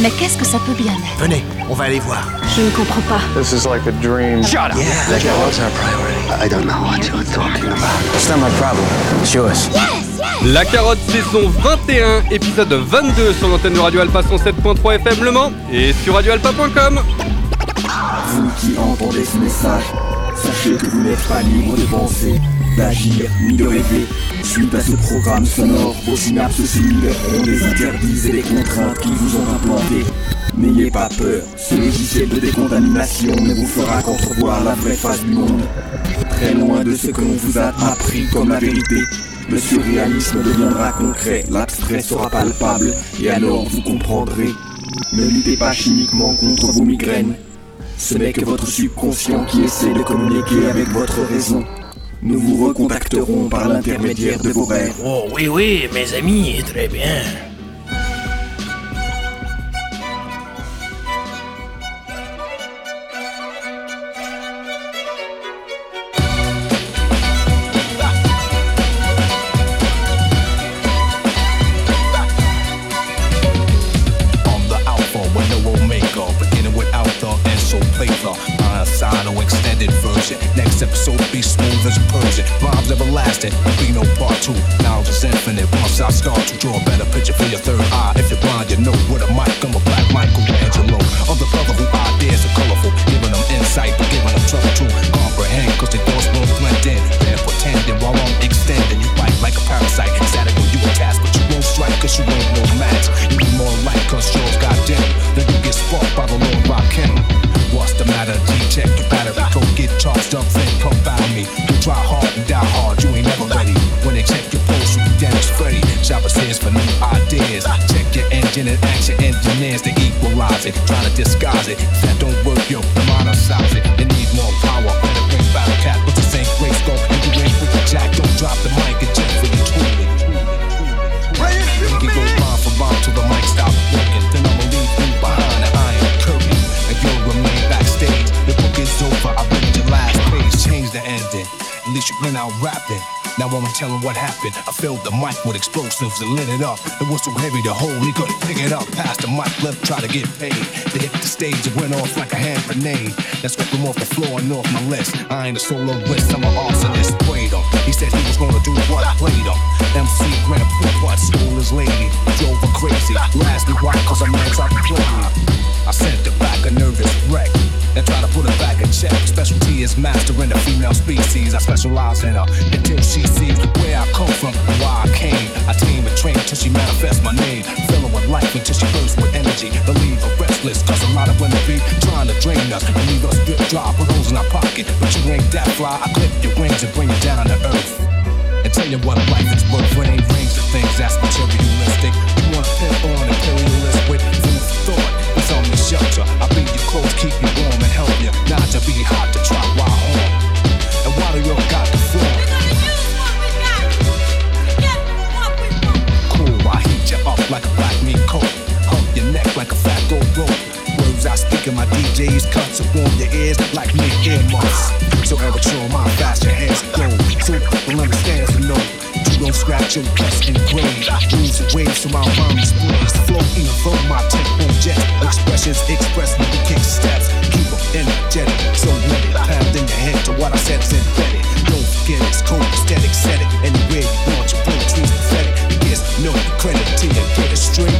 Mais qu'est-ce que ça peut bien être? Venez, on va aller voir. Je ne comprends pas. This is like a dream. Shut up. Yeah, La carotte, c'est un priority? I don't know what you're talking about. It's not my problem. It's yours. La carotte saison 21, épisode 22 sur l'antenne de Radio Alpha 107.3 FM Le Mans et sur radioalpha.com. Vous qui entendez ce message, sachez que vous n'êtes pas libre de penser, d'agir ni de rêver. Suite à ce programme sonore, vos synapses se libéreront des interdits et des contraintes qui vous ont implantés. N'ayez pas peur, ce logiciel de décontamination ne vous fera qu'entrevoir la vraie face du monde. Très loin de ce que l'on vous a appris comme la vérité, le surréalisme deviendra concret, l'abstrait sera palpable, et alors vous comprendrez. Ne luttez pas chimiquement contre vos migraines. Ce n'est que votre subconscient qui essaie de communiquer avec votre raison. Nous vous recontacterons par l'intermédiaire de vos rêves. Oh oui, oui, mes amis, très bien. Cause you ain't no match. You be more like yours goddamn. Then you get sparked by the Lord Rakim. What's the matter? G-check your battery. Go get charged up, then come by me. You try hard and die hard, you ain't never ready. When they check your pulse, you be damaged Freddy. Shoppers here's for new ideas. Check your engine and action engineers to equalize it. Try to disguise it. If that don't work, yo, Went out rapping. Now i'ma telling what happened. I filled the mic with explosives and lit it up. It was too heavy to hold, he couldn't pick it up. Past the mic left, try to get paid. They hit the stage, it went off like a hand grenade. That swept him off the floor and off my list. I ain't a soloist, I'm an arsonist. Played him. He said he was gonna do what I played him. MC Prix, what stole his lady. Drove her crazy. Lastly, why? Cause a man tried to play me. I sent her back a nervous wreck and try to put her back in check. Specialty is mastering the female species. I specialize in her until she sees where I come from why I came. I tame and train till she manifests my name. Fill her with life until she bursts with energy. Believe her restless, cause a lot of women be trying to drain us and leave us drip dry, put holes in our pocket. But you ain't that fly. I clip your wings and bring you down to earth. And tell you what life is worth when it ain't rings of things that's materialistic. You wanna pimp on imperialist with food thought. It's on the shelter. I be your clothes, keep you warm and help you not to be hot to try while home. And while you got the floor, cool, I heat you up like a black meat coat. Hump your neck like a fat gold rope. Words I speak in my DJ's cut to warm your ears like me earmuffs. So amateur, my fast your hands go. So people understand to know. You don't scratch your guts and grade. Waves so my rhyme displays. Flow in from my tempo jet. Expressions express the kick steps. Keep them energetic. So let it pound in your head to what I said is embedded. Don't forget it's cold, aesthetic, set it. Anywhere you want your poetry's prophetic. It gets no credit till you get it straight.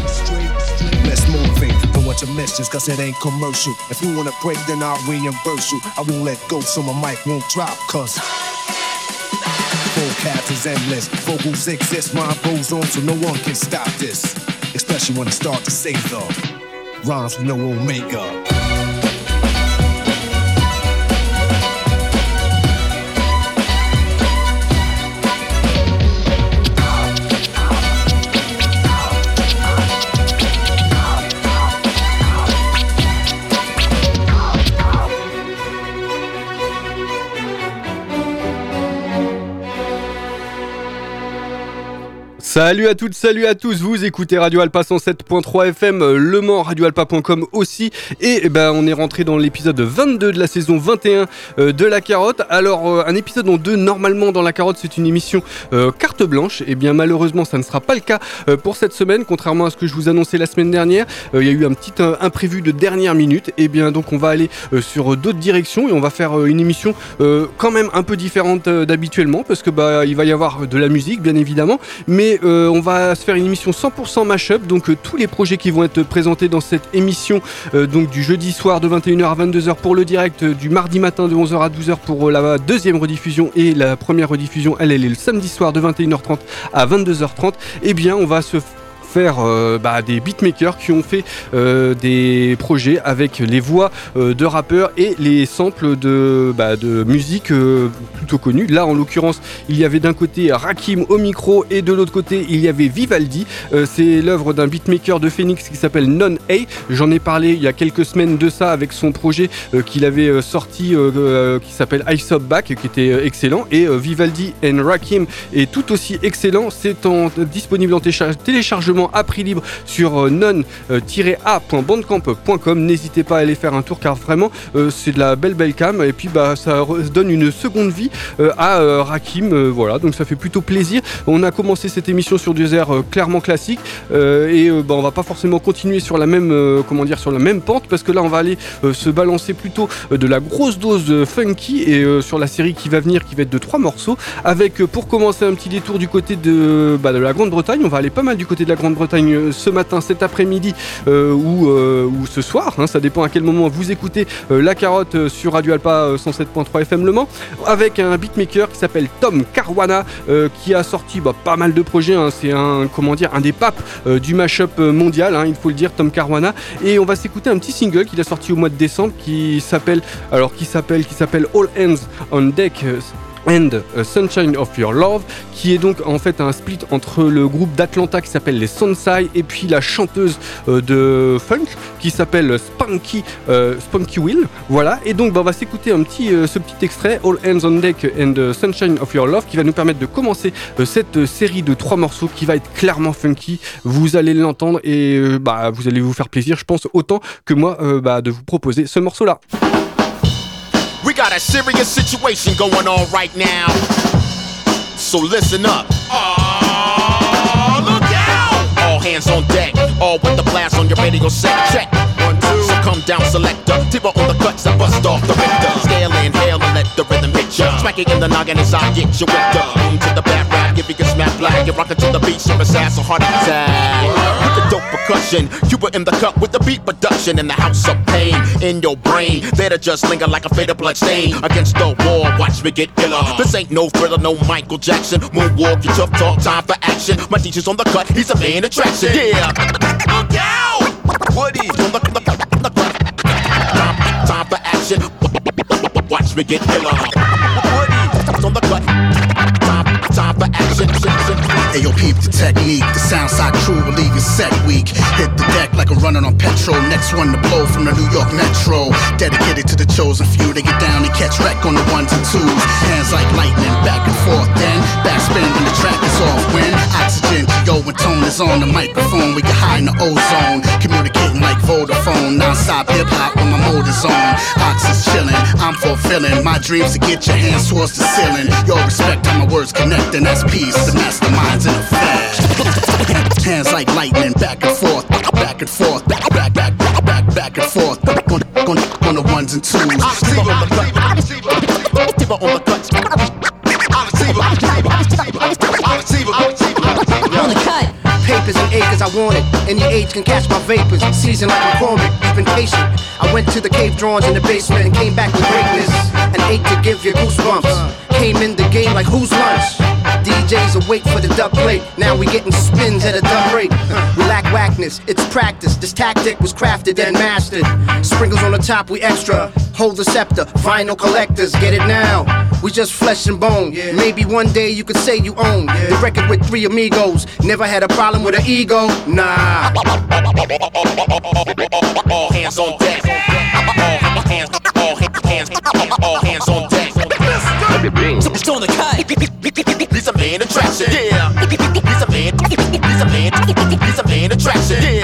Let's motivate from what your message, cause it ain't commercial. If you wanna break, then I'll reimburse you. I won't let go, so my mic won't drop, cause vocab is endless. Vocals exist, mine goes on, so no one can stop this. Especially when I start to say the rhymes with no omega. Salut à toutes, salut à tous, vous écoutez Radio Alpa 107.3 FM, euh, Le Mans, radioalpa.com aussi, et eh ben, on est rentré dans l'épisode 22 de la saison 21 euh, de La Carotte. Alors, euh, un épisode en deux, normalement dans La Carotte, c'est une émission carte blanche, et eh bien malheureusement, ça ne sera pas le cas pour cette semaine, contrairement à ce que je vous annonçais la semaine dernière. Il y a eu un petit imprévu de dernière minute, et eh bien donc on va aller sur d'autres directions, et on va faire une émission quand même un peu différente d'habituellement, parce que bah, il va y avoir de la musique, bien évidemment, mais euh, on va se faire une émission 100% mashup, donc euh, tous les projets qui vont être présentés dans cette émission, euh, donc du jeudi soir de 21h à 22h pour le direct, du mardi matin de 11h à 12h pour la deuxième rediffusion et la première rediffusion, elle, elle est le samedi soir de 21h30 à 22h30. Eh bien, on va se euh, bah, des beatmakers qui ont fait euh, des projets avec les voix euh, de rappeurs et les samples de, bah, musique plutôt connues. Là, en l'occurrence, il y avait d'un côté Rakim au micro et de l'autre côté, il y avait Vivaldi. C'est l'œuvre d'un beatmaker de Phoenix qui s'appelle Non A. J'en ai parlé il y a quelques semaines de ça avec son projet qu'il avait sorti qui s'appelle Ice Up Back, qui était excellent. Et Vivaldi and Rakim est tout aussi excellent. C'est disponible en téléchargement à prix libre sur euh, non-a.bandcamp.com. N'hésitez pas à aller faire un tour car vraiment euh, c'est de la belle belle cam et puis bah ça donne une seconde vie euh, à Rakim. voilà, donc ça fait plutôt plaisir. On a commencé cette émission sur des airs clairement classiques et bah, on va pas forcément continuer sur la même comment dire sur la même pente parce que là on va aller se balancer plutôt de la grosse dose funky et sur la série qui va venir qui va être de trois morceaux avec pour commencer un petit détour du côté de, bah, de la Grande-Bretagne. On va aller pas mal du côté de la Grande bretagne euh, ce matin, cet après-midi euh, ou, euh, ou, ce soir. Hein, ça dépend à quel moment vous écoutez La Carotte sur Radio Alpa 107.3 FM Le Mans, avec un beatmaker qui s'appelle Tom Caruana, qui a sorti bah, pas mal de projets. Hein. C'est un comment dire un des papes du mashup mondial, hein, il faut le dire, Tom Caruana. Et on va s'écouter un petit single qu'il a sorti au mois de décembre qui s'appelle alors qui s'appelle qui s'appelle All Hands on Deck and Sunshine of Your Love, qui est donc en fait un split entre le groupe d'Atlanta qui s'appelle les Sunside et puis la chanteuse euh, de funk qui s'appelle Spunky, euh, Spunky Will. Voilà, et donc bah, on va s'écouter un petit, euh, ce petit extrait, All Hands on Deck and Sunshine of Your Love, qui va nous permettre de commencer cette série de trois morceaux qui va être clairement funky. Vous allez l'entendre et bah, vous allez vous faire plaisir, je pense, autant que moi bah, de vous proposer ce morceau-là. Got a serious situation going on right now. So listen up. Oh, look out! All hands on deck. All with the blast on your radio set. Check. One, two. Come down, selector. Tip on the cuts I bust off the Richter. Scale and hail and let the rhythm hit ya. Smack it in the noggin as I get you with the boom to the back rap. If you can smack black, you're rockin' to the beat, your ass a heart attack With the dope percussion. You were in the cup with the beat production in the house of pain in your brain. There to just linger like a faded blood stain against the wall. Watch me get iller. This ain't no thriller, no Michael Jackson. Moonwalk, you tough talk, time for action. My teacher's on the cut, he's a main attraction. Yeah, out! Woody time, for action. Watch me get iller. Woody's on the cut time for action. Ayo, peep the technique. The sound side crew will leave you set weak. Hit the deck like a running on petrol. Next one to blow from the New York Metro. Dedicated to the chosen few. They get down and catch wreck on the ones and twos. Hands like lightning, back and forth. Then backspin when the track is off. When oxygen, yo, when tone is on the microphone, we get high in the ozone. Communicating like Vodafone. Non-stop hip hop when my motor's on. Ox is chilling. I'm fulfilling my dreams to get your hands towards the ceiling. Yo, respect how my words connect then that's peace. The masterminds in effect. Hands like lightning, back and forth, back and forth, back, back, back, back, back, back and forth. On, on, on the ones and twos. I see you On the cut. Want it. Any age can catch my vapors. Season like McCormick, been patient. I went to the cave drawings in the basement and came back with greatness. An eight to give you goosebumps. Came in the game like who's lunch? DJs awake for the dub plate. Now we getting spins at a dub rate. We lack whackness, it's practice. This tactic was crafted and mastered. Sprinkles on the top, we extra. Hold the scepter, vinyl collectors, get it now. We just flesh and bone. Maybe one day you could say you own the record with three amigos. Never had a problem with an ego, nah. All hands on deck. All hands, all hands, all hands on deck. It's on the cut. He's a main attraction. Yeah. He's a main. He's a man, he's a man attraction. Yeah.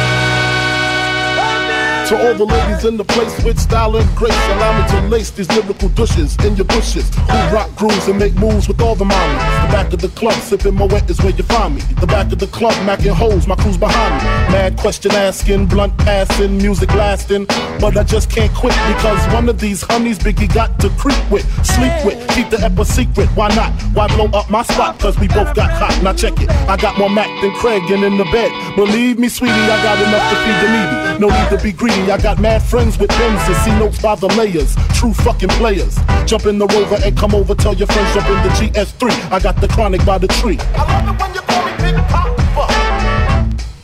To all the ladies in the place with style and grace, allow me to lace these lyrical douches in your bushes. Who rock grooves and make moves with all the mommies. The back of the club, sipping my wet is where you find me. The back of the club, macking holes, my crew's behind me. Mad question asking, blunt passing, music lasting. But I just can't quit because one of these honeys Biggie got to creep with, sleep with, keep the ep a secret. Why not? Why blow up my spot? Cause we both got hot. Now check it. I got more Mac than Craig and in the bed. Believe me, sweetie, I got enough to feed the needy. No need to be greedy. I got mad friends with Benzes. See notes by the layers. True fucking players. Jump in the rover and come over. Tell your friends jump in the GS3. I got the chronic by the tree. I love it when you call me Big Papa.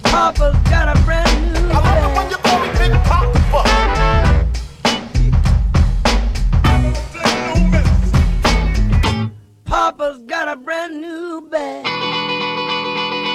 Papa's got a brand new I love it when you call me Big Papa. Papa's got a brand new bag.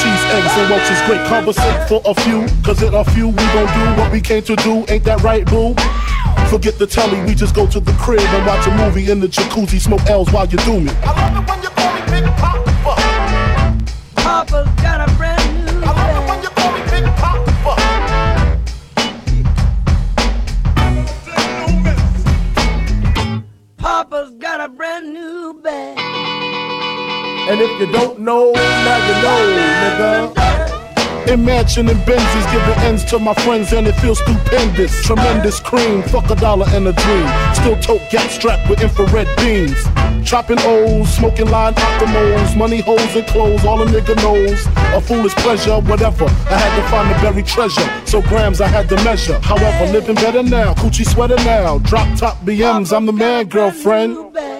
cheese, eggs, and Welch's great. Conversate for a few, cause it a few we gon' do what we came to do. Ain't that right, boo? Forget the telly, we just go to the crib and watch a movie in the jacuzzi, smoke L's while you do me. I love it when you call me Big Papa. Papa's got a brand new I love it when you call me Big Papa. Papa's got a brand new bag. And if you don't know, now you know, nigga. Imagine and Benzes giving ends to my friends and it feels stupendous. Tremendous cream, fuck a dollar and a dream. Still tote gap strapped with infrared beams. Chopping O's, smoking line optimals, money holes and clothes, all a nigga knows. A foolish pleasure, whatever. I had to find the buried treasure, so grams I had to measure. However, living better now, coochie sweater now. Drop top BMs, I'm the man, girlfriend.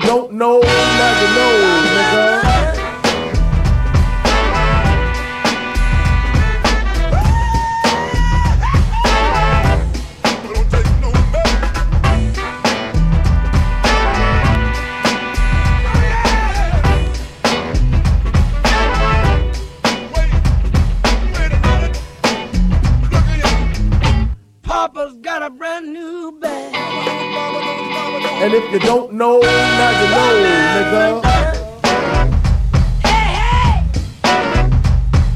You don't know, And if you don't know, now you know, nigga.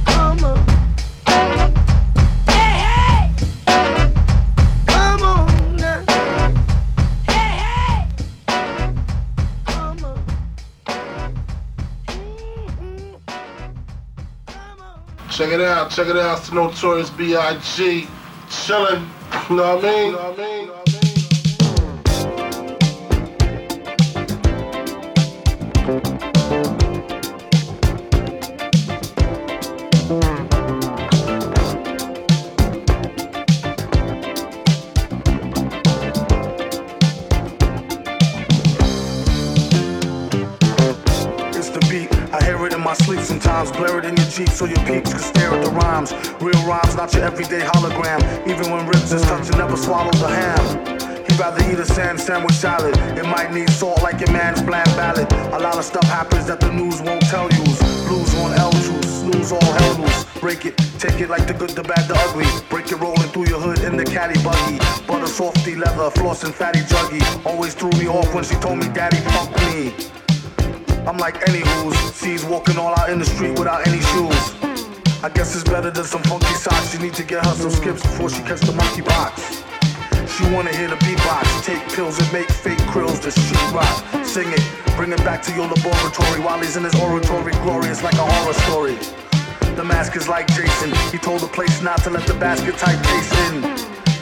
Come on. Hey, hey. Come on now. Hey, hey. Come on. Mm-hmm. Check it out, check it out. It's the Notorious B.I.G. Chillin'. You know what I mean? You know what I mean? Sometimes. Blare it in your Jeep so your peeps can stare at the rhymes. Real rhymes, not your everyday hologram. Even when ribs is touching, never swallow the ham. He'd rather eat a sand sandwich salad. It might need salt like your man's bland ballad. A lot of stuff happens that the news won't tell you. Blues on L juice, snooze all hell loose. Break it, take it like the good, the bad, the ugly. Break it rolling through your hood in the caddy buggy. Butter softy leather, floss and fatty juggy. Always threw me off when she told me daddy fuck me. I'm like any who's sees walking all out in the street without any shoes. I guess it's better than some funky socks. You need to get her some skips before she catch the monkey box. She wanna hear the beatbox, take pills and make fake krills to shoot rock. Sing it, bring it back to your laboratory while he's in his oratory, glorious like a horror story. The mask is like Jason. He told the place not to let the basket type case in.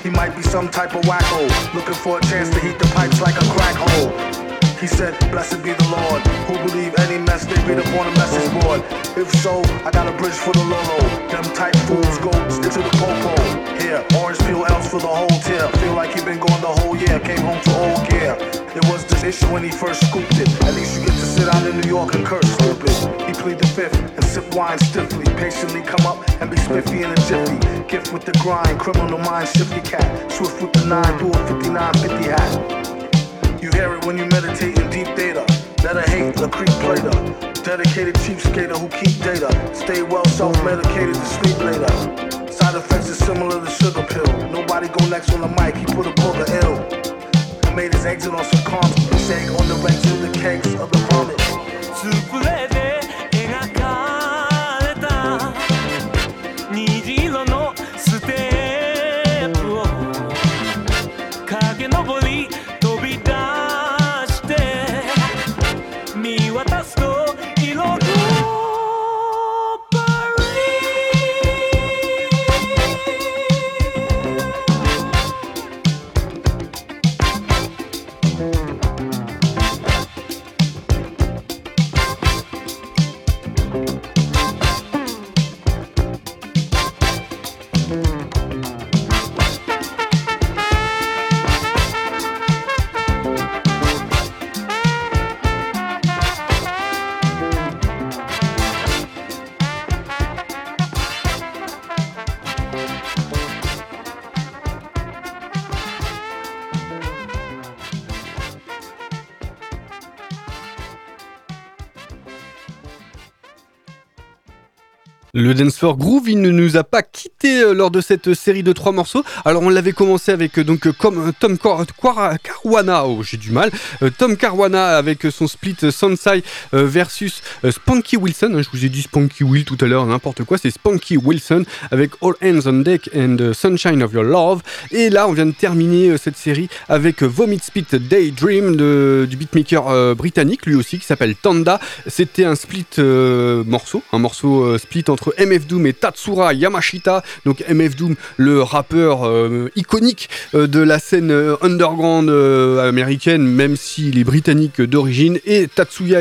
He might be some type of wacko, looking for a chance to heat the pipes like a crack hole. He said, Blessed be the Lord, who believe any mess they read up on a message board. If so, I got a bridge for the Lolo. Them tight fools go stick to the popo. Here, orange peel else for the whole tier. Feel like he been gone the whole year, came home to old gear. It was the issue when he first scooped it. At least you get to sit out in New York and curse stupid. He plead the fifth and sip wine stiffly. Patiently come up and be spiffy in a jiffy. Gift with the grind, criminal mind, shifty cat. Swift with the nine, do a 59 50 hat. You hear it when you meditate in deep data. Better hate the creep plater. Dedicated cheap skater who keep data. Stay well self-medicated to sleep later. Side effects is similar to sugar pill. Nobody go next on the mic, he put a booger ill. Made his exit on some comms. He sang on the ranks of the cakes of the vomit. Bye. Le Dance for Groove, il ne nous a pas quitté euh, lors de cette série de trois morceaux. Alors on l'avait commencé avec euh, donc euh, comme euh, Tom Quara- Caruana, oh j'ai du mal, Euh, Tom Caruana avec euh, son split euh, Sansai euh, versus euh, Spunky Wilson. Je vous ai dit Spunky Will tout à l'heure, n'importe quoi, c'est Spunky Wilson avec All Hands on Deck and euh, Sunshine of Your Love. Et là on vient de terminer euh, cette série avec euh, Vomit Spit Daydream de, du beatmaker euh, britannique, lui aussi qui s'appelle Tanda. C'était un split euh, morceau, un morceau euh, split entre MF Doom et Tatsura Yamashita. Donc MF Doom, le rappeur euh, iconique euh, de la scène euh, underground américaine, même s'il est britannique d'origine, et Tatsuya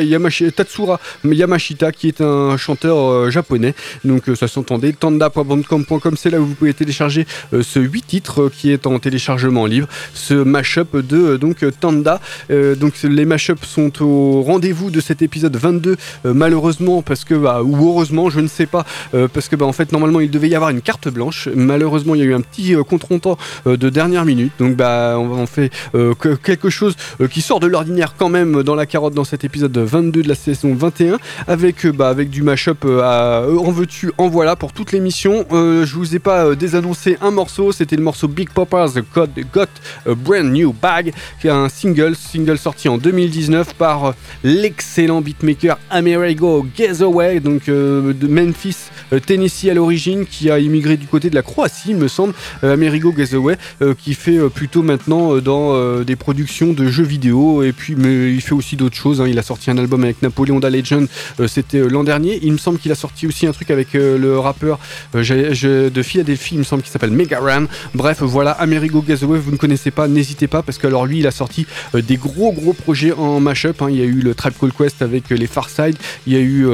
Tatsura Yamashita, qui est un chanteur japonais. Donc ça s'entendait. Tanda.bandcamp.com, c'est là où vous pouvez télécharger ce 8 titres qui est en téléchargement libre. Ce mashup de donc Tanda. Donc les mashups sont au rendez-vous de cet épisode 22, euh, malheureusement, parce que, bah, ou heureusement, je ne sais pas, parce que bah, en fait normalement il devait y avoir une carte blanche. Malheureusement il y a eu un petit euh, contretemps euh, de dernière minute. Donc bah on, fait euh, que- quelque chose euh, qui sort de l'ordinaire quand même dans la carotte dans cet épisode 22 de la saison 21 avec euh, bah, avec du mashup euh, euh, en veux-tu en voilà pour toute l'émission. Euh, je vous ai pas euh, désannoncé un morceau, c'était le morceau Big Papa's Got, Got a Brand New Bag qui est un single, single sorti en 2019 par euh, l'excellent beatmaker Amerigo Gazaway, donc euh, de Memphis, euh, Tennessee à l'origine, qui a immigré du côté de la Croatie, il me semble, euh, Amerigo Gazaway, euh, qui fait plutôt maintenant dans des productions de jeux vidéo, et puis mais il fait aussi d'autres choses. hein. Il a sorti un album avec Napoleon da Legend, c'était l'an dernier. Il me semble qu'il a sorti aussi un truc avec le rappeur de Philadelphie, il me semble qu'il s'appelle Mega Ram. Bref, voilà, Amerigo Gazaway, vous ne connaissez pas, n'hésitez pas, parce que alors lui, il a sorti des gros gros projets en mashup. hein. Il y a eu le Tribe Called Quest avec les Farside, il y a eu,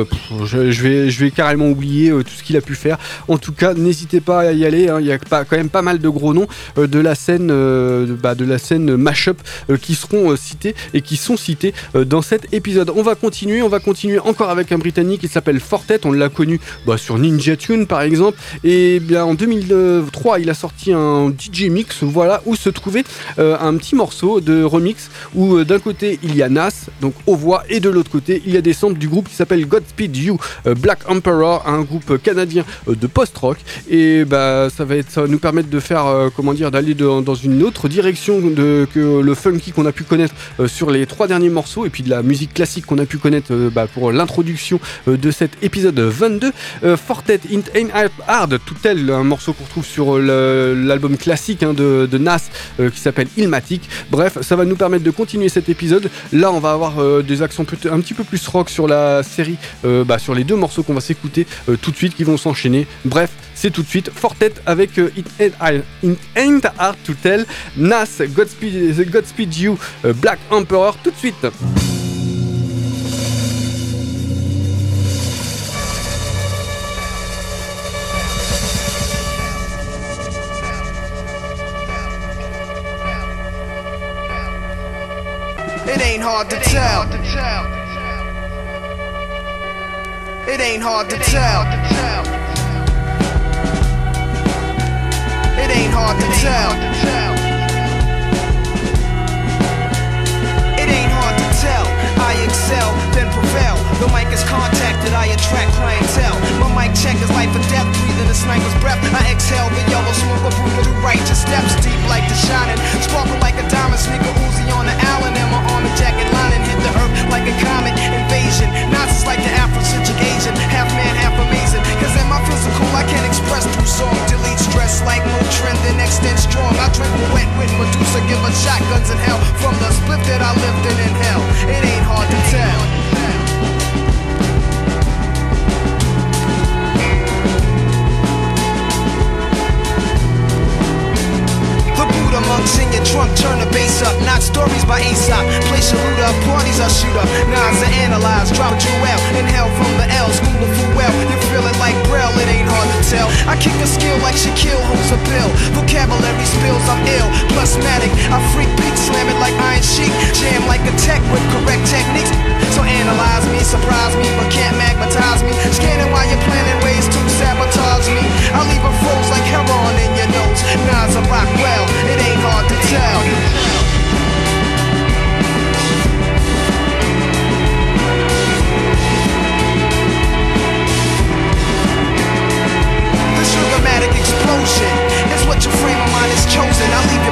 je vais, je vais carrément oublier euh, tout ce qu'il a pu faire. En tout cas, n'hésitez pas à y aller. hein. Il y a pas, quand même pas mal de gros noms euh, de la scène, euh, bah, de la scène mashup qui seront cités et qui sont cités dans cet épisode. On va continuer, on va continuer encore avec un Britannique qui s'appelle Fortet. On l'a connu bah, sur Ninja Tune par exemple. Et bien en 2003, il a sorti un DJ mix, voilà, où se trouvait un petit morceau de remix où d'un côté il y a Nas, donc aux voix, et de l'autre côté il y a des samples du groupe qui s'appelle Godspeed You, Black Emperor, groupe canadien euh, de post-rock. Et bah ça va nous permettre de faire, euh, comment dire, d'aller dans une autre direction que le funky qu'on a pu connaître euh, sur les trois derniers morceaux et puis de la musique classique qu'on a pu connaître bah, pour l'introduction de cet épisode 22. Euh, Fortet It Ain't Hard, tout tel, un morceau qu'on retrouve sur l'album classique hein, de, Nas qui s'appelle Ilmatic. Bref, ça va nous permettre de continuer cet épisode. Là, on va avoir des accents un petit peu plus rock sur la série, bah, sur les deux morceaux qu'on va s'écouter tout de suite, qui vont s'enchaîner. Bref, c'est tout de suite Fortet avec euh, It, Ain't Hard, It Ain't Hard to Tell, Nas, Godspeed, The Godspeed You, euh, Black Emperor, tout de suite. It ain't hard to tell. It ain't hard to tell. It ain't hard to tell. It ain't hard to tell. I excel, then prevail. The mic is contacted, I attract clientele. My mic check is life or death, breathing a sniper's breath. I exhale the yellow smoke of through righteous steps, deep like the shining. Sparkle like a diamond, sneaker Uzi on the Allen, and my armor jacket hit the earth like a comet invasion. Nazis like the Afrocentric Asian, half man, half amazing. Cause in my physical, I can't express through song, delete stress like no trend, then extend strong. I drink wet with Medusa, give her shotguns in hell from the split that I lived in in hell. It ain't hard to tell. Buddha monks in your trunk, turn the bass up. Not stories by Aesop. Loot up, parties I shoot up. Nines are analyzed, drop jewel. Inhale from the L, school of well. You feel it like Braille, it ain't hard to tell. I kick a skill like Shaquille holds a pill. Vocabulary spills, I'm ill. Plusmatic, I freak beat, slam it like Iron Sheik. Jam like a tech with correct techniques. So analyze me, surprise me, but can't magnetize me. Scanning while you're planning ways to sabotage me. I leave a froze like heroin in your Rose, Nas or Rockwell, it ain't hard to tell. explosion. is what your frame of mind has chosen. I leave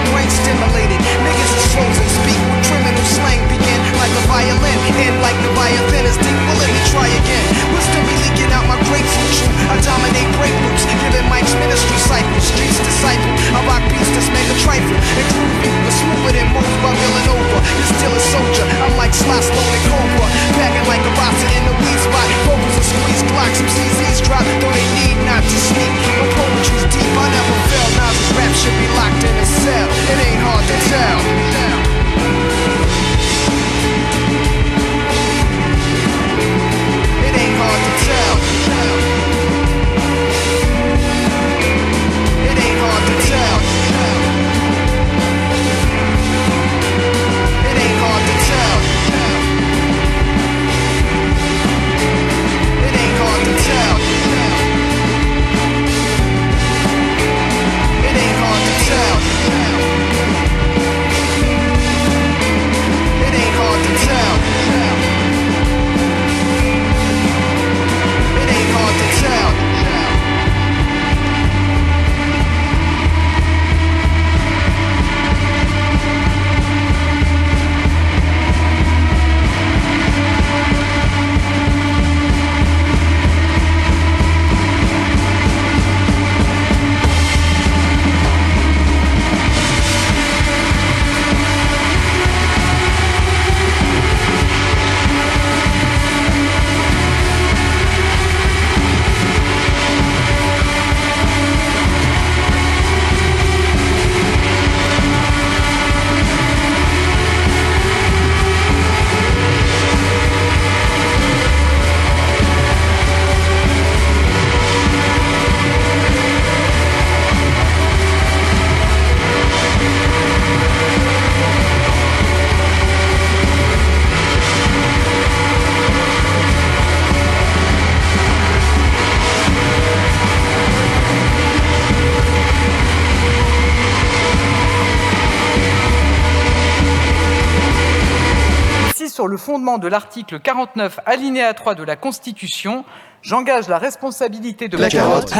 fondement de l'article 49 alinéa 3 de la Constitution, j'engage la responsabilité de La carotte.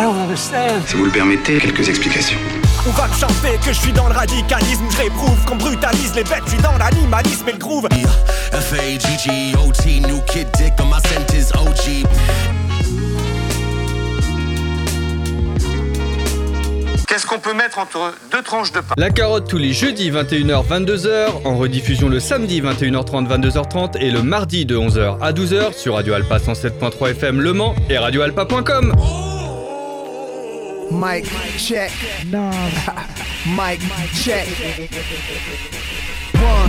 Si vous le permettez, quelques explications. On va me chanter que je suis dans le radicalisme, je réprouve qu'on brutalise les bêtes, je suis dans l'animalisme et le groove. F-A-G-G-O-T, new kid dick on my sentence OG. Qu'est-ce qu'on peut mettre entre deux tranches de pain La carotte tous les jeudis 21h 22h, en rediffusion le samedi 21h30 22h30 et le mardi de 11h à 12h sur Radio Alpa 107.3 FM Le Mans et radioalpa.com. Mic check. Mic check.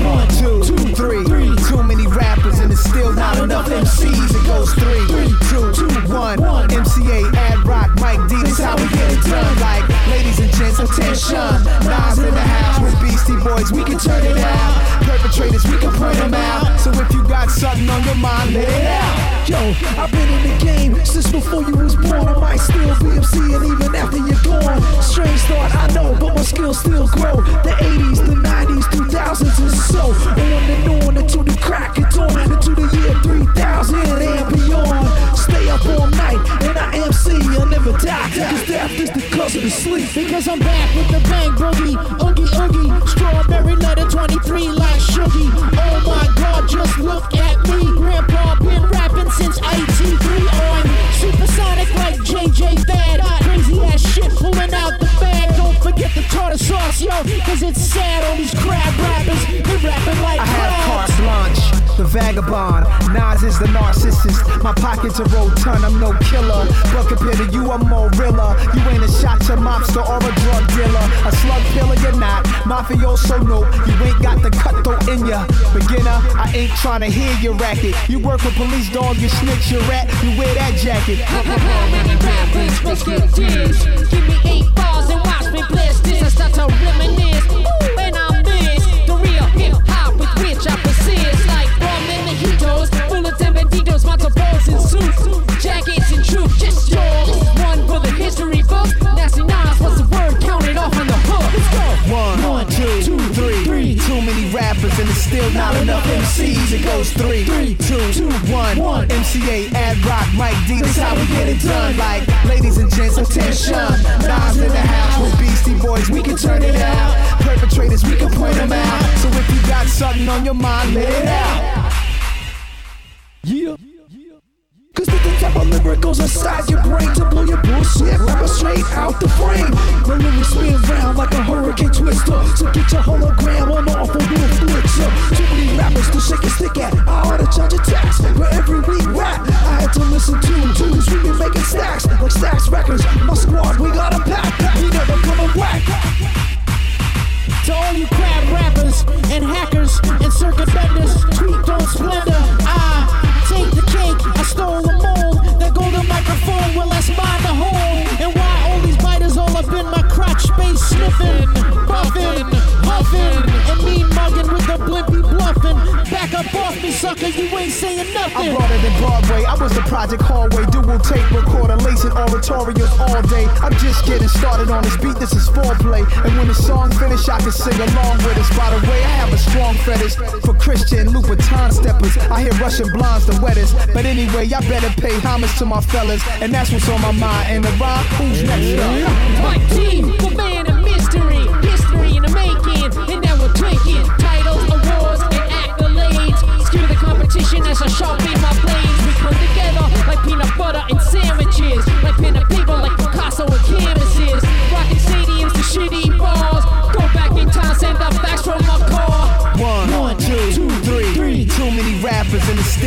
One, two, three. Too many rappers and it's still not enough MCs. It goes three, two, one. MCA, Ad Rock, Mike D. This how we get it done. Like, ladies and gents, attention. Nas in the house with Beastie Boys. We can turn it out. Perpetrators, we can point them out. So if you got something on your mind, let it out. Yo, I've been in the game since before you was born. I might still be MCing even after you're gone. Strange thought, I know, but my skills still grow. The 80s, the 90s, 2000s, and so on and on until the crack of dawn, into the year 3000 and beyond. Stay up all night, and I MC, I'll never die. Cause death is the cause of the sleep. Because I'm back with the bang boogie, oogie oogie, strawberry letter 23 like Shuggie. Oh my god, just look at me. Grandpa been rapping since 83 on supersonic like JJ Fad. Crazy ass shit pulling out the bag. Don't forget the tartar sauce, yo, cause it's sad on these crab rappers. Vagabond. Nas is the narcissist. My pockets are rotund, I'm no killer. But compared to you, I'm more realer. You ain't a shot to mobster or a drug dealer. A slug killer, you're not. Mafioso, no. You ain't got the cutthroat in ya. Beginner, I ain't trying to hear your racket. You work with police dog, you snitch, you rat, you wear that jacket. Give me eight balls and watch me blitz. This is such a reminisce. Ooh, and I'm this. The real hip hop with which I MCs. It goes three, two, one. MCA, Ad Rock, Mike D. that's how we get it done. Like, ladies and gents, attention. Nas in the house with Beastie Boys. We can turn it out. Perpetrators, we can point them out. So if you got something on your mind, let it out. I project hallway, dual tape recorder, lacing oratorios all day. I'm just getting started on this beat. This is foreplay, and when the song finish, I can sing along with us. By the way, I have a strong fetish for Christian Louboutin steppers. I hear Russian blondes the wettest, but anyway, y'all better pay homage to my fellas, and that's what's on my mind. And the rhyme, who's next up? My team, for man of mystery, history in the making, and now we're drinking competition as I sharpen my blades. We come together like peanut butter and sandwiches, like pen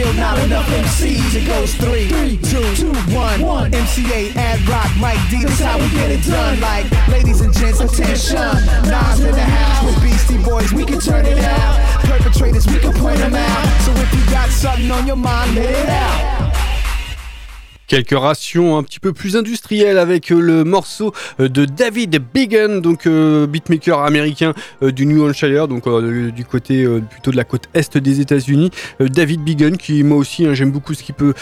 still not enough MCs. It goes three, three, two, two, one. one. MCA, Ad Rock, Mike D. That's how we get it done. Like, ladies and gents, attention. Nas in the house with Beastie Boys, we can turn it out. Perpetrators, we can point them out. So if you got something on your mind, let it out. Quelques rations un petit peu plus industrielles avec euh, le morceau euh, de David Biggin, donc euh, beatmaker américain du New Hampshire, donc du côté plutôt de la côte est des États-Unis. David Biggin, qui moi aussi hein, j'aime beaucoup ce qu'il peut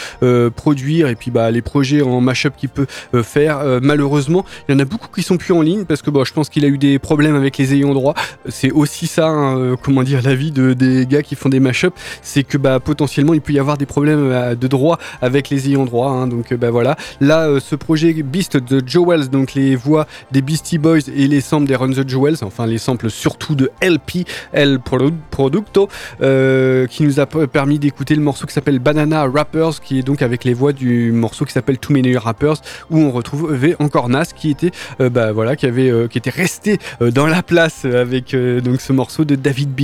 produire et puis bah, les projets en mashup qu'il peut faire. Malheureusement, il y en a beaucoup qui sont plus en ligne parce que bon, je pense qu'il a eu des problèmes avec les ayants droit. C'est aussi ça, hein, comment dire, la vie de, des gars qui font des mashups, c'est que bah, potentiellement il peut y avoir des problèmes de droit avec les ayants droit. hein. Euh, bah voilà. Là, euh, ce projet Beast de Joe Wells, donc les voix des Beastie Boys et les samples des Run the Jewels, enfin les samples surtout de LP, El Produ- Producto, euh, qui nous a permis d'écouter le morceau qui s'appelle Banana Rappers, qui est donc avec les voix du morceau qui s'appelle Too Many Rappers, où on retrouvait encore Nas, qui était, euh, bah voilà, qui avait, qui était resté dans la place avec donc ce morceau de David.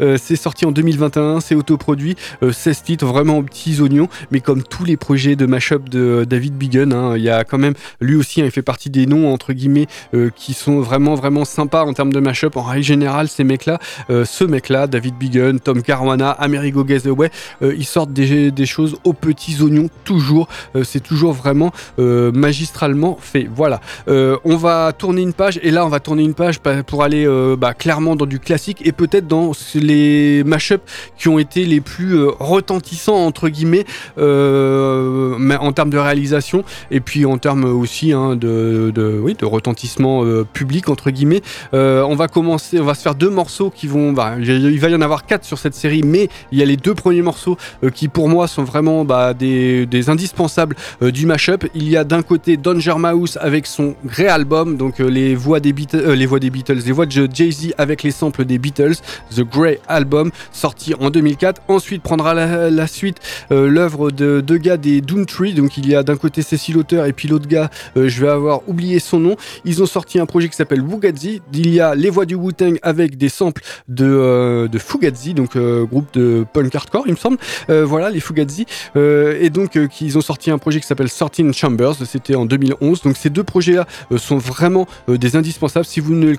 Euh, c'est sorti en 2021, c'est autoproduit, euh, 16 titres vraiment aux petits oignons, mais comme tous les projets de mashup de David Biggin, hein, il y a quand même lui aussi, hein, il fait partie des noms entre guillemets euh, qui sont vraiment vraiment sympas en termes de mashup. En règle générale, ces mecs-là, euh, ce mec-là, David Biggin, Tom Caruana, Amerigo Gazaway, euh, ils sortent des, des choses aux petits oignons toujours. C'est toujours vraiment magistralement fait. Voilà. On va tourner une page et là on va tourner une page pa- pour aller bah, clairement dans du classique et peut-être dans les mashups qui ont été les plus retentissants entre guillemets en termes de réalisation et puis en termes aussi hein, de, de, oui, de retentissement euh, public entre guillemets. Euh, on va commencer, on va se faire deux morceaux qui vont, bah, il va y en avoir quatre sur cette série, mais il y a les deux premiers morceaux euh, qui pour moi sont vraiment bah, des, des indispensables du mashup. Il y a d'un côté Danger Mouse avec son Grey album, donc les voix des Beatles, les voix des Beatles, les voix de Jay Z avec les samples des Beatles, The Grey album sorti en 2004. Ensuite prendra la, la suite l'œuvre de deux gars des Doomtree, donc il y a d'un côté Cécile Auteur et puis l'autre gars, euh, je vais avoir oublié son nom. Ils ont sorti un projet qui s'appelle Wugazi. Il y a les voix du Wu-Tang avec des samples de, euh, de Fugazi, donc euh, groupe de punk hardcore, il me semble. Voilà, les Fugazi. Et donc, qu'ils ont sorti un projet qui s'appelle 13 Chambers, c'était en 2011. Donc, ces deux projets-là sont vraiment des indispensables. Si vous ne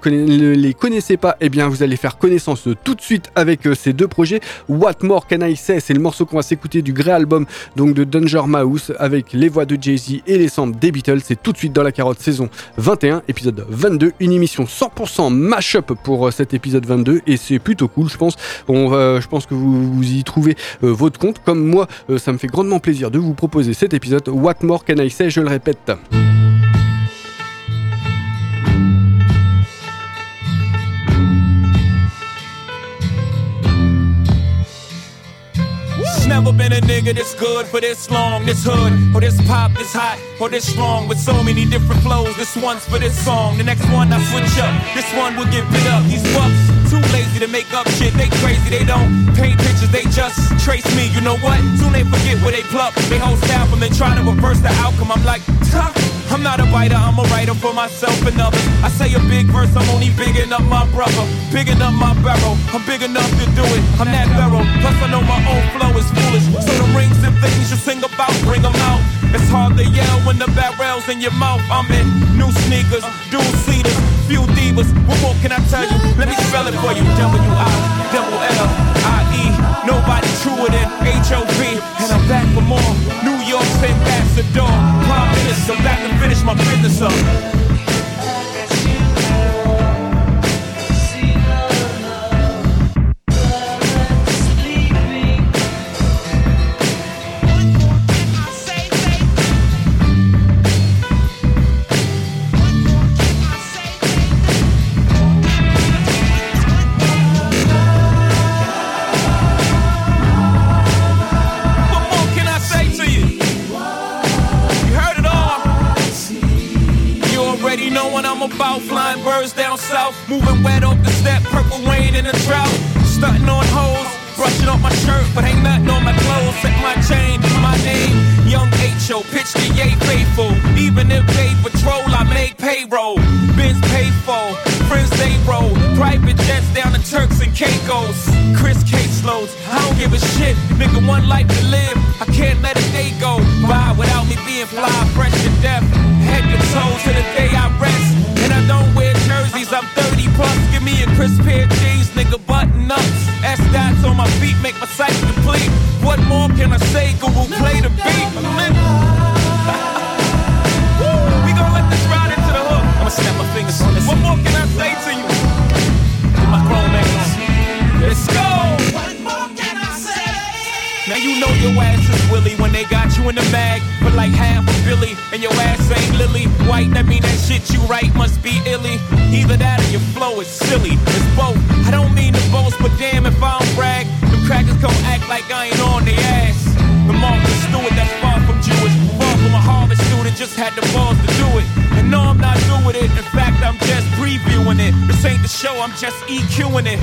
les connaissez pas, eh bien, vous allez faire connaissance tout de suite avec ces deux projets. What More Can I Say? C'est le morceau qu'on va s'écouter du Grey Album, donc de Danger Mouse, avec les voix de Jay-Z et les samples des Beatles. C'est tout de suite dans la carotte saison 21, épisode 22. Une émission 100% mash-up pour euh, cet épisode 22 et c'est plutôt cool, je pense. On va, je pense que vous, vous y trouvez euh, votre compte. Comme moi, euh, ça me fait grandement plaisir de vous proposer cet épisode. What More Can I Say? Je le répète. Never been a nigga this good for this long, this hood, or this pop, this hot, or this strong, with so many different flows. This one's for this song, the next one I switch up. This one will get bit up. These fucks too lazy to make up shit. They crazy, they don't paint pictures, they just trace me. You know what? Soon they forget where they pluck. They whole staff and try to reverse the outcome. I'm like, Tuh. I'm not a writer, I'm a writer for myself and others. I say a big verse, I'm only bigging up my brother, bigging up my barrel. I'm big enough to do it, I'm that barrel. Plus I know my own flow is foolish. So the rings and things you sing about, bring them out. It's hard to yell when the barrel's in your mouth. I'm in new sneakers, dual seaters, few divas. What more can I tell you? Let me spell it for you. W I double L I E. Nobody truer than H O V. And I'm back for more. New York's ambassador. Prime Minister, back to finish my business up. Had the balls to do it. And no, I'm not with it. In fact, I'm just previewing it. This ain't the show, I'm just EQing it.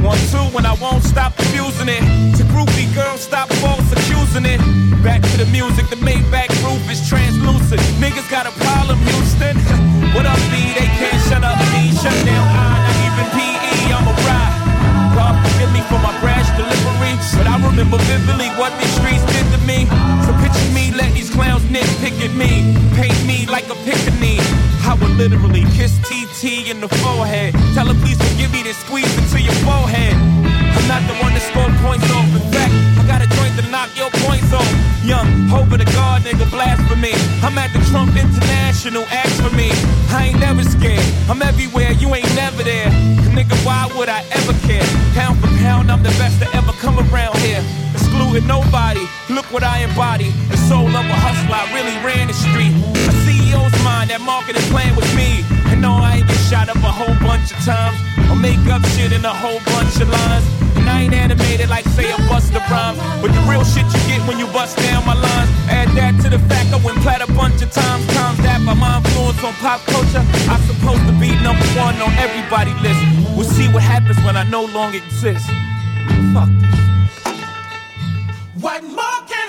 One, two, when I won't stop abusing it. To groupie girls, stop false accusing it. Back to the music, the Maybach roof is translucent. Niggas got a problem, Houston. what up, B? They can't shut up me. Shut down for my brash delivery, but I remember vividly what these streets did to me. So picture me, let these clowns nitpick at me, paint me like a pickaninny. I would literally kiss TT in the forehead. Tell her please forgive me, then squeeze into your forehead. I'm not the one that scored points off. In fact, Joint to knock your points off. Young, hope of the God, nigga, blasphemy. I'm at the Trump International, ask for me. I ain't never scared. I'm everywhere, you ain't never there. Nigga, why would I ever care? Pound for pound, I'm the best to ever come around here. Excluding nobody, look what I embody. The soul of a hustler, I really ran the street. A CEO's mind, that marketing plan was me. And no, I ain't get shot up a whole bunch of times. Or make up shit in a whole bunch of lines. And I ain't animated like say a bust a rhyme. But the real shit you get when you bust down my lines. Add that to the fact I went plat a bunch of times. Times that by my influence on pop culture. I'm supposed to be number one on everybody's list. We'll see what happens when I no longer exist. Fuck this. What more can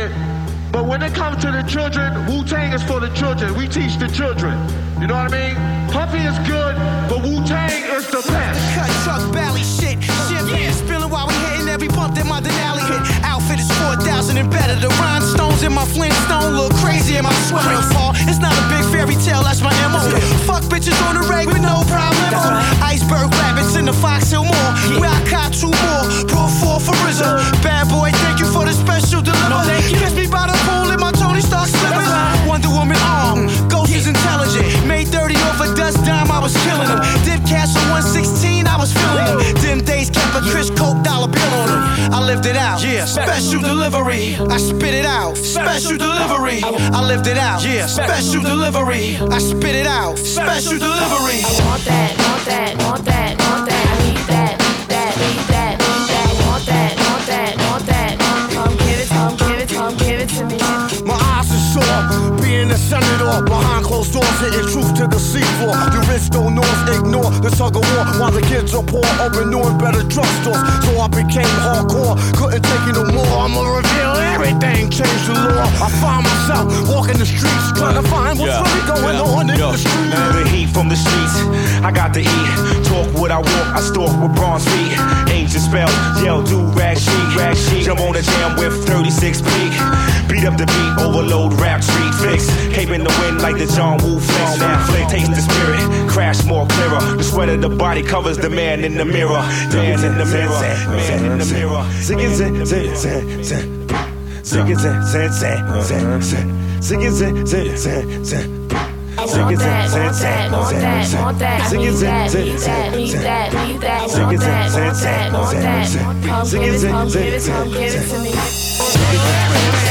it, but when it comes to the children, Wu Tang is for the children. We teach the children. You know what I mean? Puffy is good, but Wu Tang is the best. Cut truck, Bally shit. Champagne spilling while we hitting every bump that my Denali hit. Outfit is 4,000 and better. The rhinestones in my Flintstone look crazy in my sweater. Fall. It's not a big fairy tale, that's my MO. Fuck bitches on the reg with no problem. Iceberg rabbits in the Fox Hill Mall. Where I caught two more. Pro four for RZA. Bad boy, thank you for the special delivery. Kiss me by the pool in my Tony Stark slippers. Wonder Woman arm. Ghost is intelligent. Made 30 off a dust dime, I was killing them. Dip cash on 116, I was feeling them. Them days kept a Chris Coke dollar bill on them. I lived it out. Yeah. Special delivery. I spit it out. Special delivery. I lived it out. Yeah. Special delivery. I spit it out. Special delivery. Want that, want that, want that, want that. I need that, need that, need that, need that. Want that, want that, want that. Come give it, come give it, come give it to me. My eyes are sore, a senator behind closed doors, hitting truth to the seafloor. The rich don't know us, ignore the tug of war while the kids are poor, open new and better drugstores. So I became hardcore, couldn't take it no more. I'ma reveal everything, change the law. I find myself walking the streets, trying to find what's Yeah, really going yeah, on in yo, the streets. man, the heat from the streets. I got to eat. Talk what I walk. I stalk with bronze feet. Ancient spells. Yell, do rag sheet, rag sheet. Jump on the jam with 36 peak. Beat up the beat, overload rap street fix. Cape in the wind like the John Woo. Snap taste the spirit. Crash more clearer. The sweat of the body covers the man in the mirror. Man in the mirror. Man in the mirror. Sing it, sing, sing, sing, sing. Sing it, sing, sing, sing, sing. Sing it, sing, sing, sing, sing. Sing it, sing, sing, sing, sing, sing. Sing it, sing, sing, sing, sing.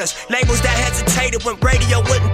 Us. Labels that hesitated when radio wouldn't.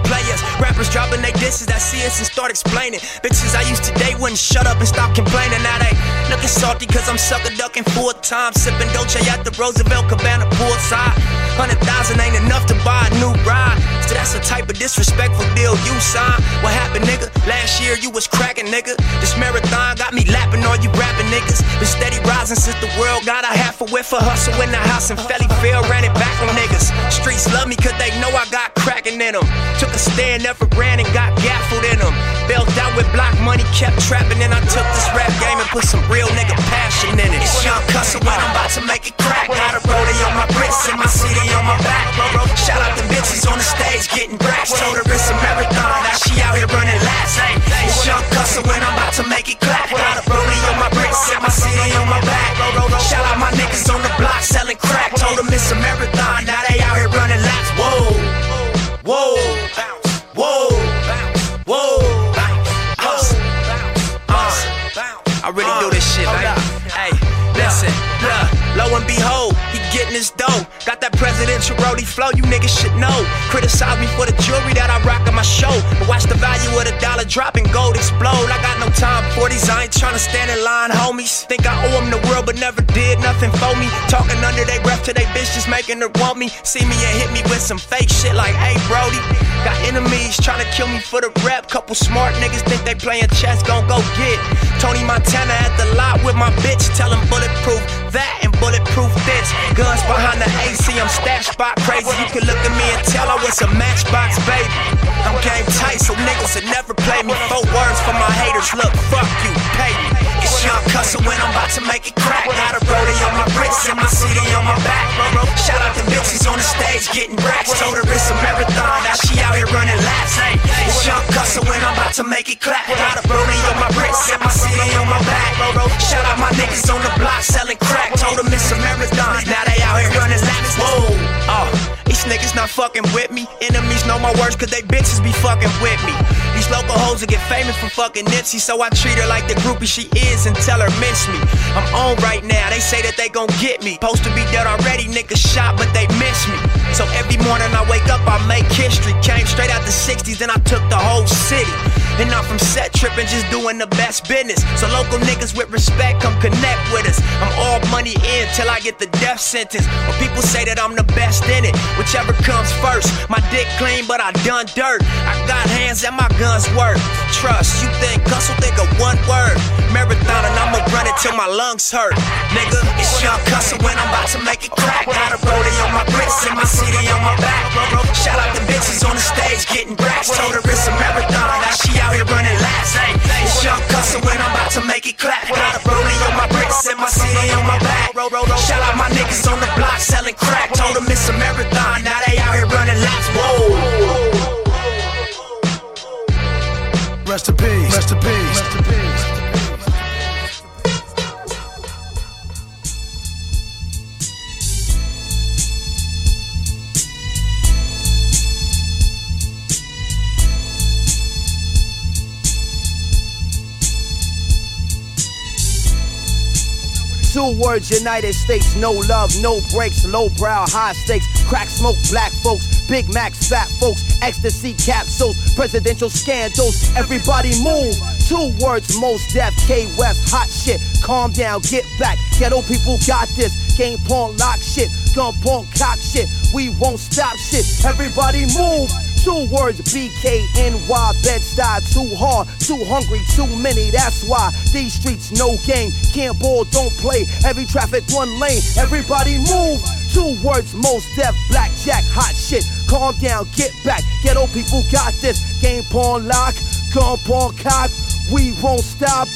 Rappers dropping they disses that see us and start explaining. Bitches I used to date wouldn't shut up and stop complaining. Now they looking salty cause I'm sucker ducking full time. Sipping Dolce at the Roosevelt Cabana poolside. Hundred thousand ain't enough to buy a new ride. So that's the type of disrespectful deal you sign. What happened, nigga? Last year you was cracking, nigga. This marathon got me lapping all you rapping niggas. Been steady rising since the world got a half a whiff of hustle in the house and Felly Phil ran it back on niggas. Streets love me cause they know I got cracking in them. Took a stand, never ran and got gaffled in them. Built out with block money, kept trapping, and I took this rap game and put some real nigga passion in it. It's young cussin' when I'm about to make it crack. Got a rollie on my bricks and my CD on my back. Shout out the bitches on the stage getting racks. Told her it's a marathon, now she out here running laps. It's young cussin' when I'm about to make it clap. Got a rollie on my bricks and my CD on my back. Shout out my niggas on the block selling crack. Told them it's a marathon, now they out here running he getting his dough. Got that presidential roadie flow, you niggas should know. Criticize me for the jewelry that I rock on my show. But watch the value of the dollar drop and gold explode. I got no time for these, I ain't tryna stand in line, homies. Think I owe them the world, but never did nothing for me. Talking under they breath to they bitch, just making her want me. See me and hit me with some fake shit like, hey, Brody. Got enemies tryna kill me for the rep. Couple smart niggas think they playing chess, gon' go get. Tony Montana at the lot with my bitch, tell him bulletproof that and bulletproof this. Guns behind the AC, I'm stash spot crazy. You can look at me and tell I was a matchbox baby. I'm game tight, so niggas would never play me. Four words for my haters, look, fuck you, pay me. It's young cussin' when I'm about to make it crack. Got a rollie on my bricks and my city on my back. Shout out the bitches on the stage getting racks. Told her it's a marathon, now she out here running laps. It's young cussin' when I'm about to make it clap. Got a rollie on my bricks and my city on my back. Shout out my niggas on the block selling crack. Told them it's a marathon, now they out here running laps. Whoa, oh, these niggas not fucking with me. Enemies know my words cause they bitches be fucking with me. These local hoes will get famous for fucking Nipsey, so I treat her like the groupie she is and tell her miss me. I'm on right now, they say that they gon' get me. Supposed to be dead already, niggas shot, but they miss me. So every morning I wake up, I make history. Came straight out the 60s, then I took the whole city. And I'm from set tripping, just doing the best business. So local niggas with respect come connect with us. I'm all money in till I get the death sentence. Or people say that I'm the best in it, whichever comes first. My dick clean, but I done dirt. I got hands and my guns work. Trust, you think will think of one word. Marathon and I'ma run it till my lungs hurt. Nigga, it's young Cussin' when I'm about to make it crack. Got a rollie on my wrist and my CD on my back. Shout out the bitches on the stage getting racks. Told her it's a marathon, now she out here running laps. Hey, it's young Cussin' when I'm about to make it clap. Got a rollie on my wrist and my CD on my back. Shout out my niggas on the block selling crack. Told them it's a marathon, now they out here running laps. Whoa. Rest in peace. Rest in peace. Rest in peace. Two words, United States, no love, no breaks, low brow, high stakes, crack smoke, black folks, Big Macs, fat folks, ecstasy capsules, presidential scandals, everybody move. Two words, Mos Def, K West, hot shit, calm down, get back, ghetto people got this, game pawn, lock shit, gun pawn, cock shit, we won't stop shit, everybody move. Two words, BKNY, Bed-Stuy, too hard, too hungry, too many, that's why these streets no game, can't ball, don't play, heavy traffic, one lane, everybody move. Two words, Mos Def, blackjack, hot shit, calm down, get back, ghetto people got this, game pawn lock, gun pawn cock, we won't stop.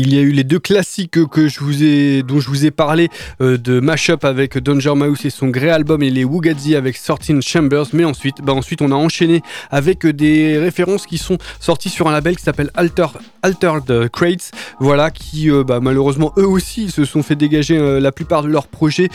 Il y a eu les deux classiques que je vous ai, dont je vous ai parlé euh, de Mashup avec Danger Mouse et son Grey Album et les Wugadzi avec 13 Chambers. Mais ensuite, bah ensuite, on a enchaîné avec des références qui sont sorties sur un label qui s'appelle Alter, Altered Crates. Voilà, qui euh, bah, malheureusement eux aussi se sont fait dégager euh, la plupart de leurs projets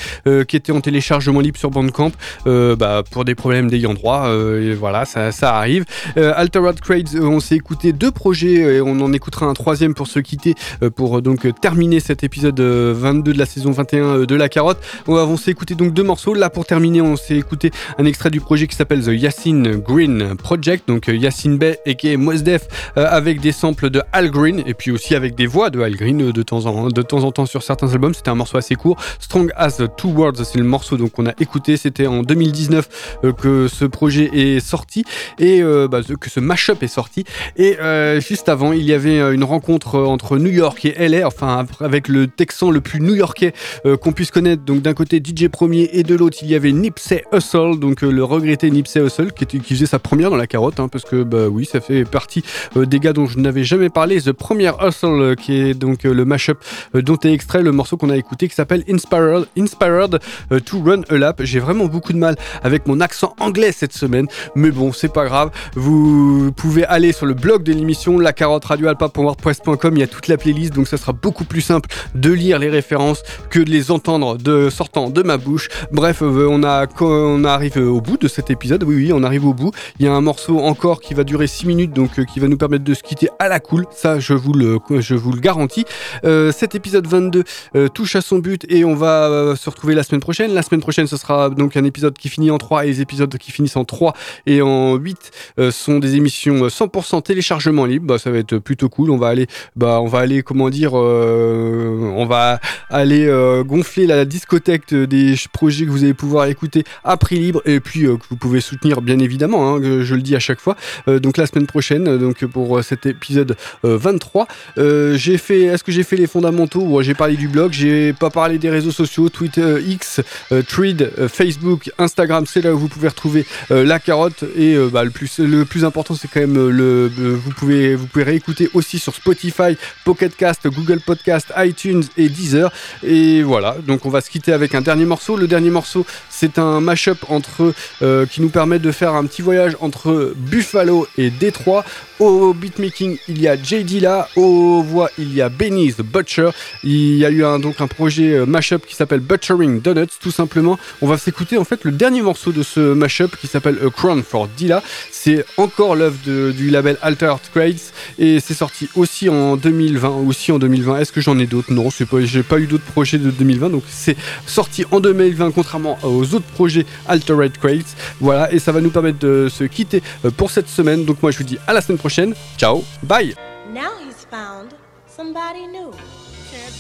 qui étaient en téléchargement libre sur Bandcamp bah, pour des problèmes d'ayant droit. et voilà, ça, ça arrive. Altered Crates, on s'est écouté deux projets et on en écoutera un troisième pour se quitter pour euh, donc euh, terminer cet épisode euh, 22 de la saison 21 euh, de La Carotte. On, s'est écouté donc deux morceaux. Là pour terminer, on s'est écouté un extrait du projet qui s'appelle The Yassine Green Project, donc euh, Yassine Bey et Def euh, avec des samples de Al Green et puis aussi avec des voix de Al Green euh, de temps en, de temps, en temps sur certains albums. C'était un morceau assez court. Strong as Two Words, c'est le morceau donc qu'on a écouté. C'était en 2019 euh, que ce projet est sorti et euh, bah, que ce mashup est sorti. Et euh, juste avant, il y avait euh, une rencontre euh, entre New York et LA, enfin avec le Texan le plus new-yorkais euh, qu'on puisse connaître. Donc d'un côté DJ Premier et de l'autre il y avait Nipsey Hussle, donc euh, le regretté Nipsey Hussle qui, était- faisait sa première dans la carotte, hein, parce que bah oui, ça fait partie euh, des gars dont je n'avais jamais parlé. The Premier Hustle, qui est donc le mashup dont est extrait le morceau qu'on a écouté qui s'appelle Inspired, Inspired to Run a Lap. J'ai vraiment beaucoup de mal avec mon accent anglais cette semaine, mais bon, c'est pas grave. Vous pouvez aller sur le blog de l'émission, la carotte radioalpa.wordpress.com. Il y a toute la playlist, donc ça sera beaucoup plus simple de lire les références que de les entendre de sortant de ma bouche. Bref, euh, on a on arrive au bout de cet épisode. Oui, oui, on arrive au bout. Il y a un morceau encore qui va durer 6 minutes, donc euh, qui va nous permettre de se quitter à la cool. Ça, je vous le, je vous le garantis. Euh, cet épisode 22 euh, touche à son but et on va euh, se retrouver la semaine prochaine. La semaine prochaine, ce sera donc un épisode qui finit en 3 et les épisodes qui finissent en 3 et en 8 euh, sont des émissions euh, 100% téléchargement libre. Bah, ça va être plutôt cool. On va aller, bah, on va aller, comment dire, euh, on va aller euh, gonfler la discothèque des projets que vous allez pouvoir écouter à prix libre et puis euh, que vous pouvez soutenir bien évidemment. hein, je le dis à chaque fois. Donc la semaine prochaine, donc pour cet épisode euh, 23, euh, j'ai fait. Est-ce que j'ai fait les fondamentaux? J'ai parlé du blog. J'ai pas parlé des réseaux sociaux, Twitter, X, Thread, Facebook, Instagram. C'est là où vous pouvez retrouver la carotte et bah, le plus le plus important c'est quand même le vous pouvez vous pouvez réécouter aussi sur Spotify, Pocket Cast, Google Podcast, iTunes et Deezer. Et voilà, donc on va se quitter avec un dernier morceau. Le dernier morceau, c'est un mashup entre euh, qui nous permet de faire un petit voyage entre Buffalo et Détroit. Au beatmaking, il y a J. Dilla. Aux voix, il y a Benny the Butcher. Il y a eu un, donc un projet euh, mashup qui s'appelle Butchering Donuts, tout simplement. On va s'écouter en fait le dernier morceau de ce mashup qui s'appelle A Crown for Dilla. C'est encore l'œuvre du label Altered Crates et c'est sorti aussi en 2020. Aussi en 2020. Est-ce que j'en ai d'autres? Non, c'est pas. J'ai pas eu d'autres projets de 2020, donc c'est sorti en 2020, contrairement aux autres projets Altered Crates. Voilà, et ça va nous permettre de se quitter euh, pour cette semaine. Donc moi, je vous dis à la semaine prochaine. Ciao, bye. Now he's found somebody new.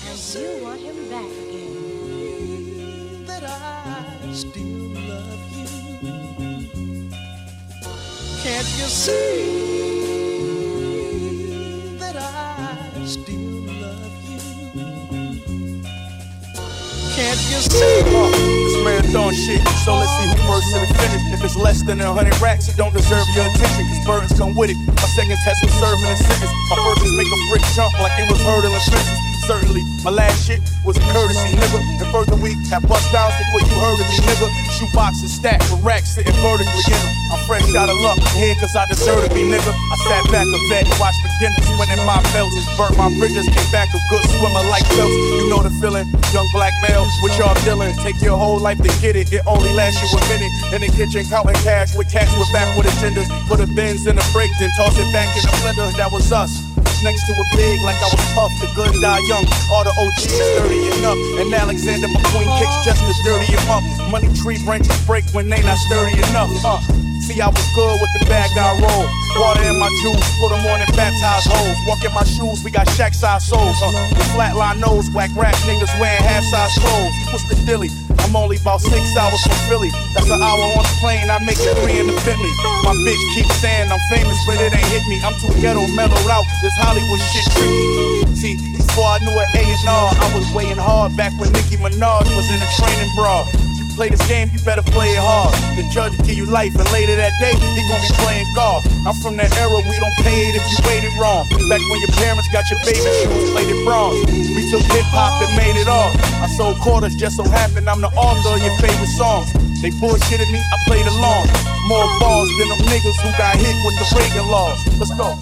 And you want him back again. that I still love you. Can't you see? See? Uh, this marathon shit, so let's see who first to the finish. If it's less than a hundred racks, it don't deserve your attention, cause burdens come with it. My second test was serving a sentence. My first is make a brick jump like it was hurdling fences. Certainly, my last shit was a courtesy, nigga. And further we have bust downs before you heard of me, nigga. Shoe boxes stacked with racks sitting vertically in them. I'm fresh out of luck, here cause I deserve to be, nigga. I sat back a vet and watched beginners winning my belts. Burnt my bridges, came back a good swimmer like Phelps. You know the feeling, young black male, what y'all dealing. Take your whole life to get it, it only lasts you a minute. In the kitchen, counting cash with cats with backward agendas. Put a Benz in a break, then toss it back in the blender. That was us. Next to a big, like I was Puff, the good die young. All the OGs is dirty enough. And Alexander McQueen kicks just as dirty up. Money tree branches break when they not sturdy enough. Uh, see, I was good with the bag I roll. Water in my juice, put them on and baptize hoes. Walk in my shoes, we got shack size souls. Uh, the flatline nose, whack rap niggas wearing half size clothes. What's the dilly? I'm only about six hours from Philly. That's an hour on the plane, I make it three in the Bentley. My bitch keeps saying I'm famous, but it ain't hit me. I'm too ghetto, mellowed out. This Hollywood shit tricky. See, before I knew an A&R, I was weighing hard back when Nicki Minaj was in a training bra. Play this game, you better play it hard. The judge give you life, and later that day, he gonna be playing golf. I'm from that era, we don't pay it if you waited wrong. Back when your parents got your baby shoes, played it bronze. We took hip hop and made it all. I sold quarters, just so happened I'm the author of your favorite songs. They bullshitted me, I played along. More balls than them niggas who got hit with the Reagan laws. Let's go.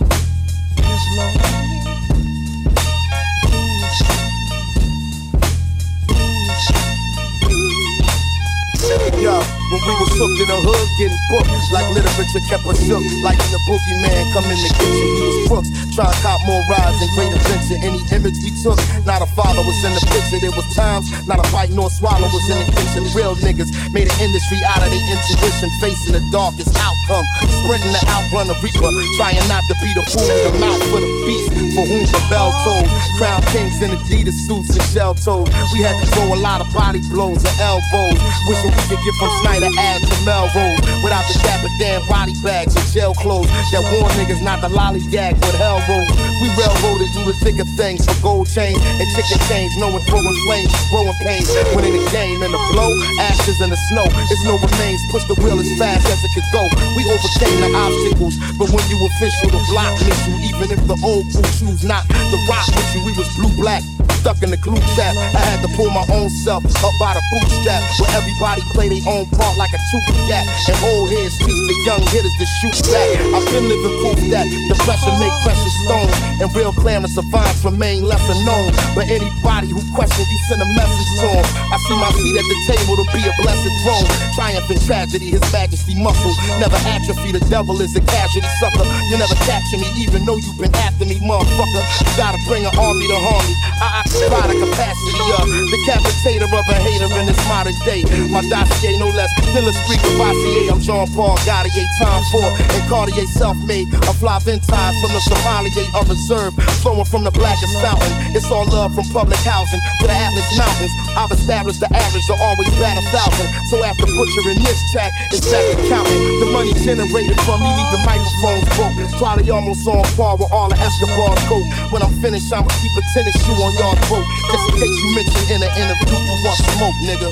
Yo, when we was hooked in the hood, getting booked like literature kept us shook. Like in the boogeyman, coming to the kitchen, we was crooks. Try to cop more rides and great adventure. Any image we took, not a father was in the picture. There was times, not a bite nor swallow was in the kitchen. Real niggas made an industry out of their intuition, facing the darkest outcome. Sprinting to outrun the reaper, trying not to be the fool in the mouth for the beast. For whom the bell tolls, crown kings in Adidas suits and shell toes. We had to throw a lot of body blows and elbows. Wishing we could get from Snyder Ave to Melrose without the dapper damn body bags and jail clothes that warn niggas not to lollygag with hell rolls. We railroaded through the thick of things for gold chains and chicken chains, knowing throwing flames, growing pains. When in the game and the blow, ashes in the snow, it's no remains. Push the wheel as fast as it could go. We overcame the obstacles, but when you official, the block miss you. Even if the old crew choose not to rock with you, we was blue black. Stuck in the glue trap, I had to pull my own self up by the bootstrap. Where everybody play their own part like a two gap. And old heads teach the young hitters to shoot back. I've been living proof that the pressure make precious stones. And real clamorous savants remain lesser known. But anybody who questions, you send a message to 'em. I see my seat at the table to be a blessed throne. Triumph and tragedy, his majesty muscle. Never atrophy, the devil is a casualty sucker. You never capture me, even though you've been after me, motherfucker. You gotta bring an army to harm me. I occupy uh, the capacity of decapitator of a hater in this modern day. My dossier no less than a street Cavassier. I'm Jean Paul Gaultier, time for and Cartier self-made. A fly ties from the sommelier of reserve, flowing from the blackest fountain. It's all love from public housing to the Atlas Mountains. I've established the average to always bat a thousand. So after butchering this track, it's back to counting. The money generated from me the microphones broke. Probably almost on par with all the Escobar's coat. When I'm finished, I'ma keep a tennis shoe on y'all throat. Just in case you mention in an interview you want smoke, nigga.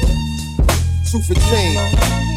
Two for chain.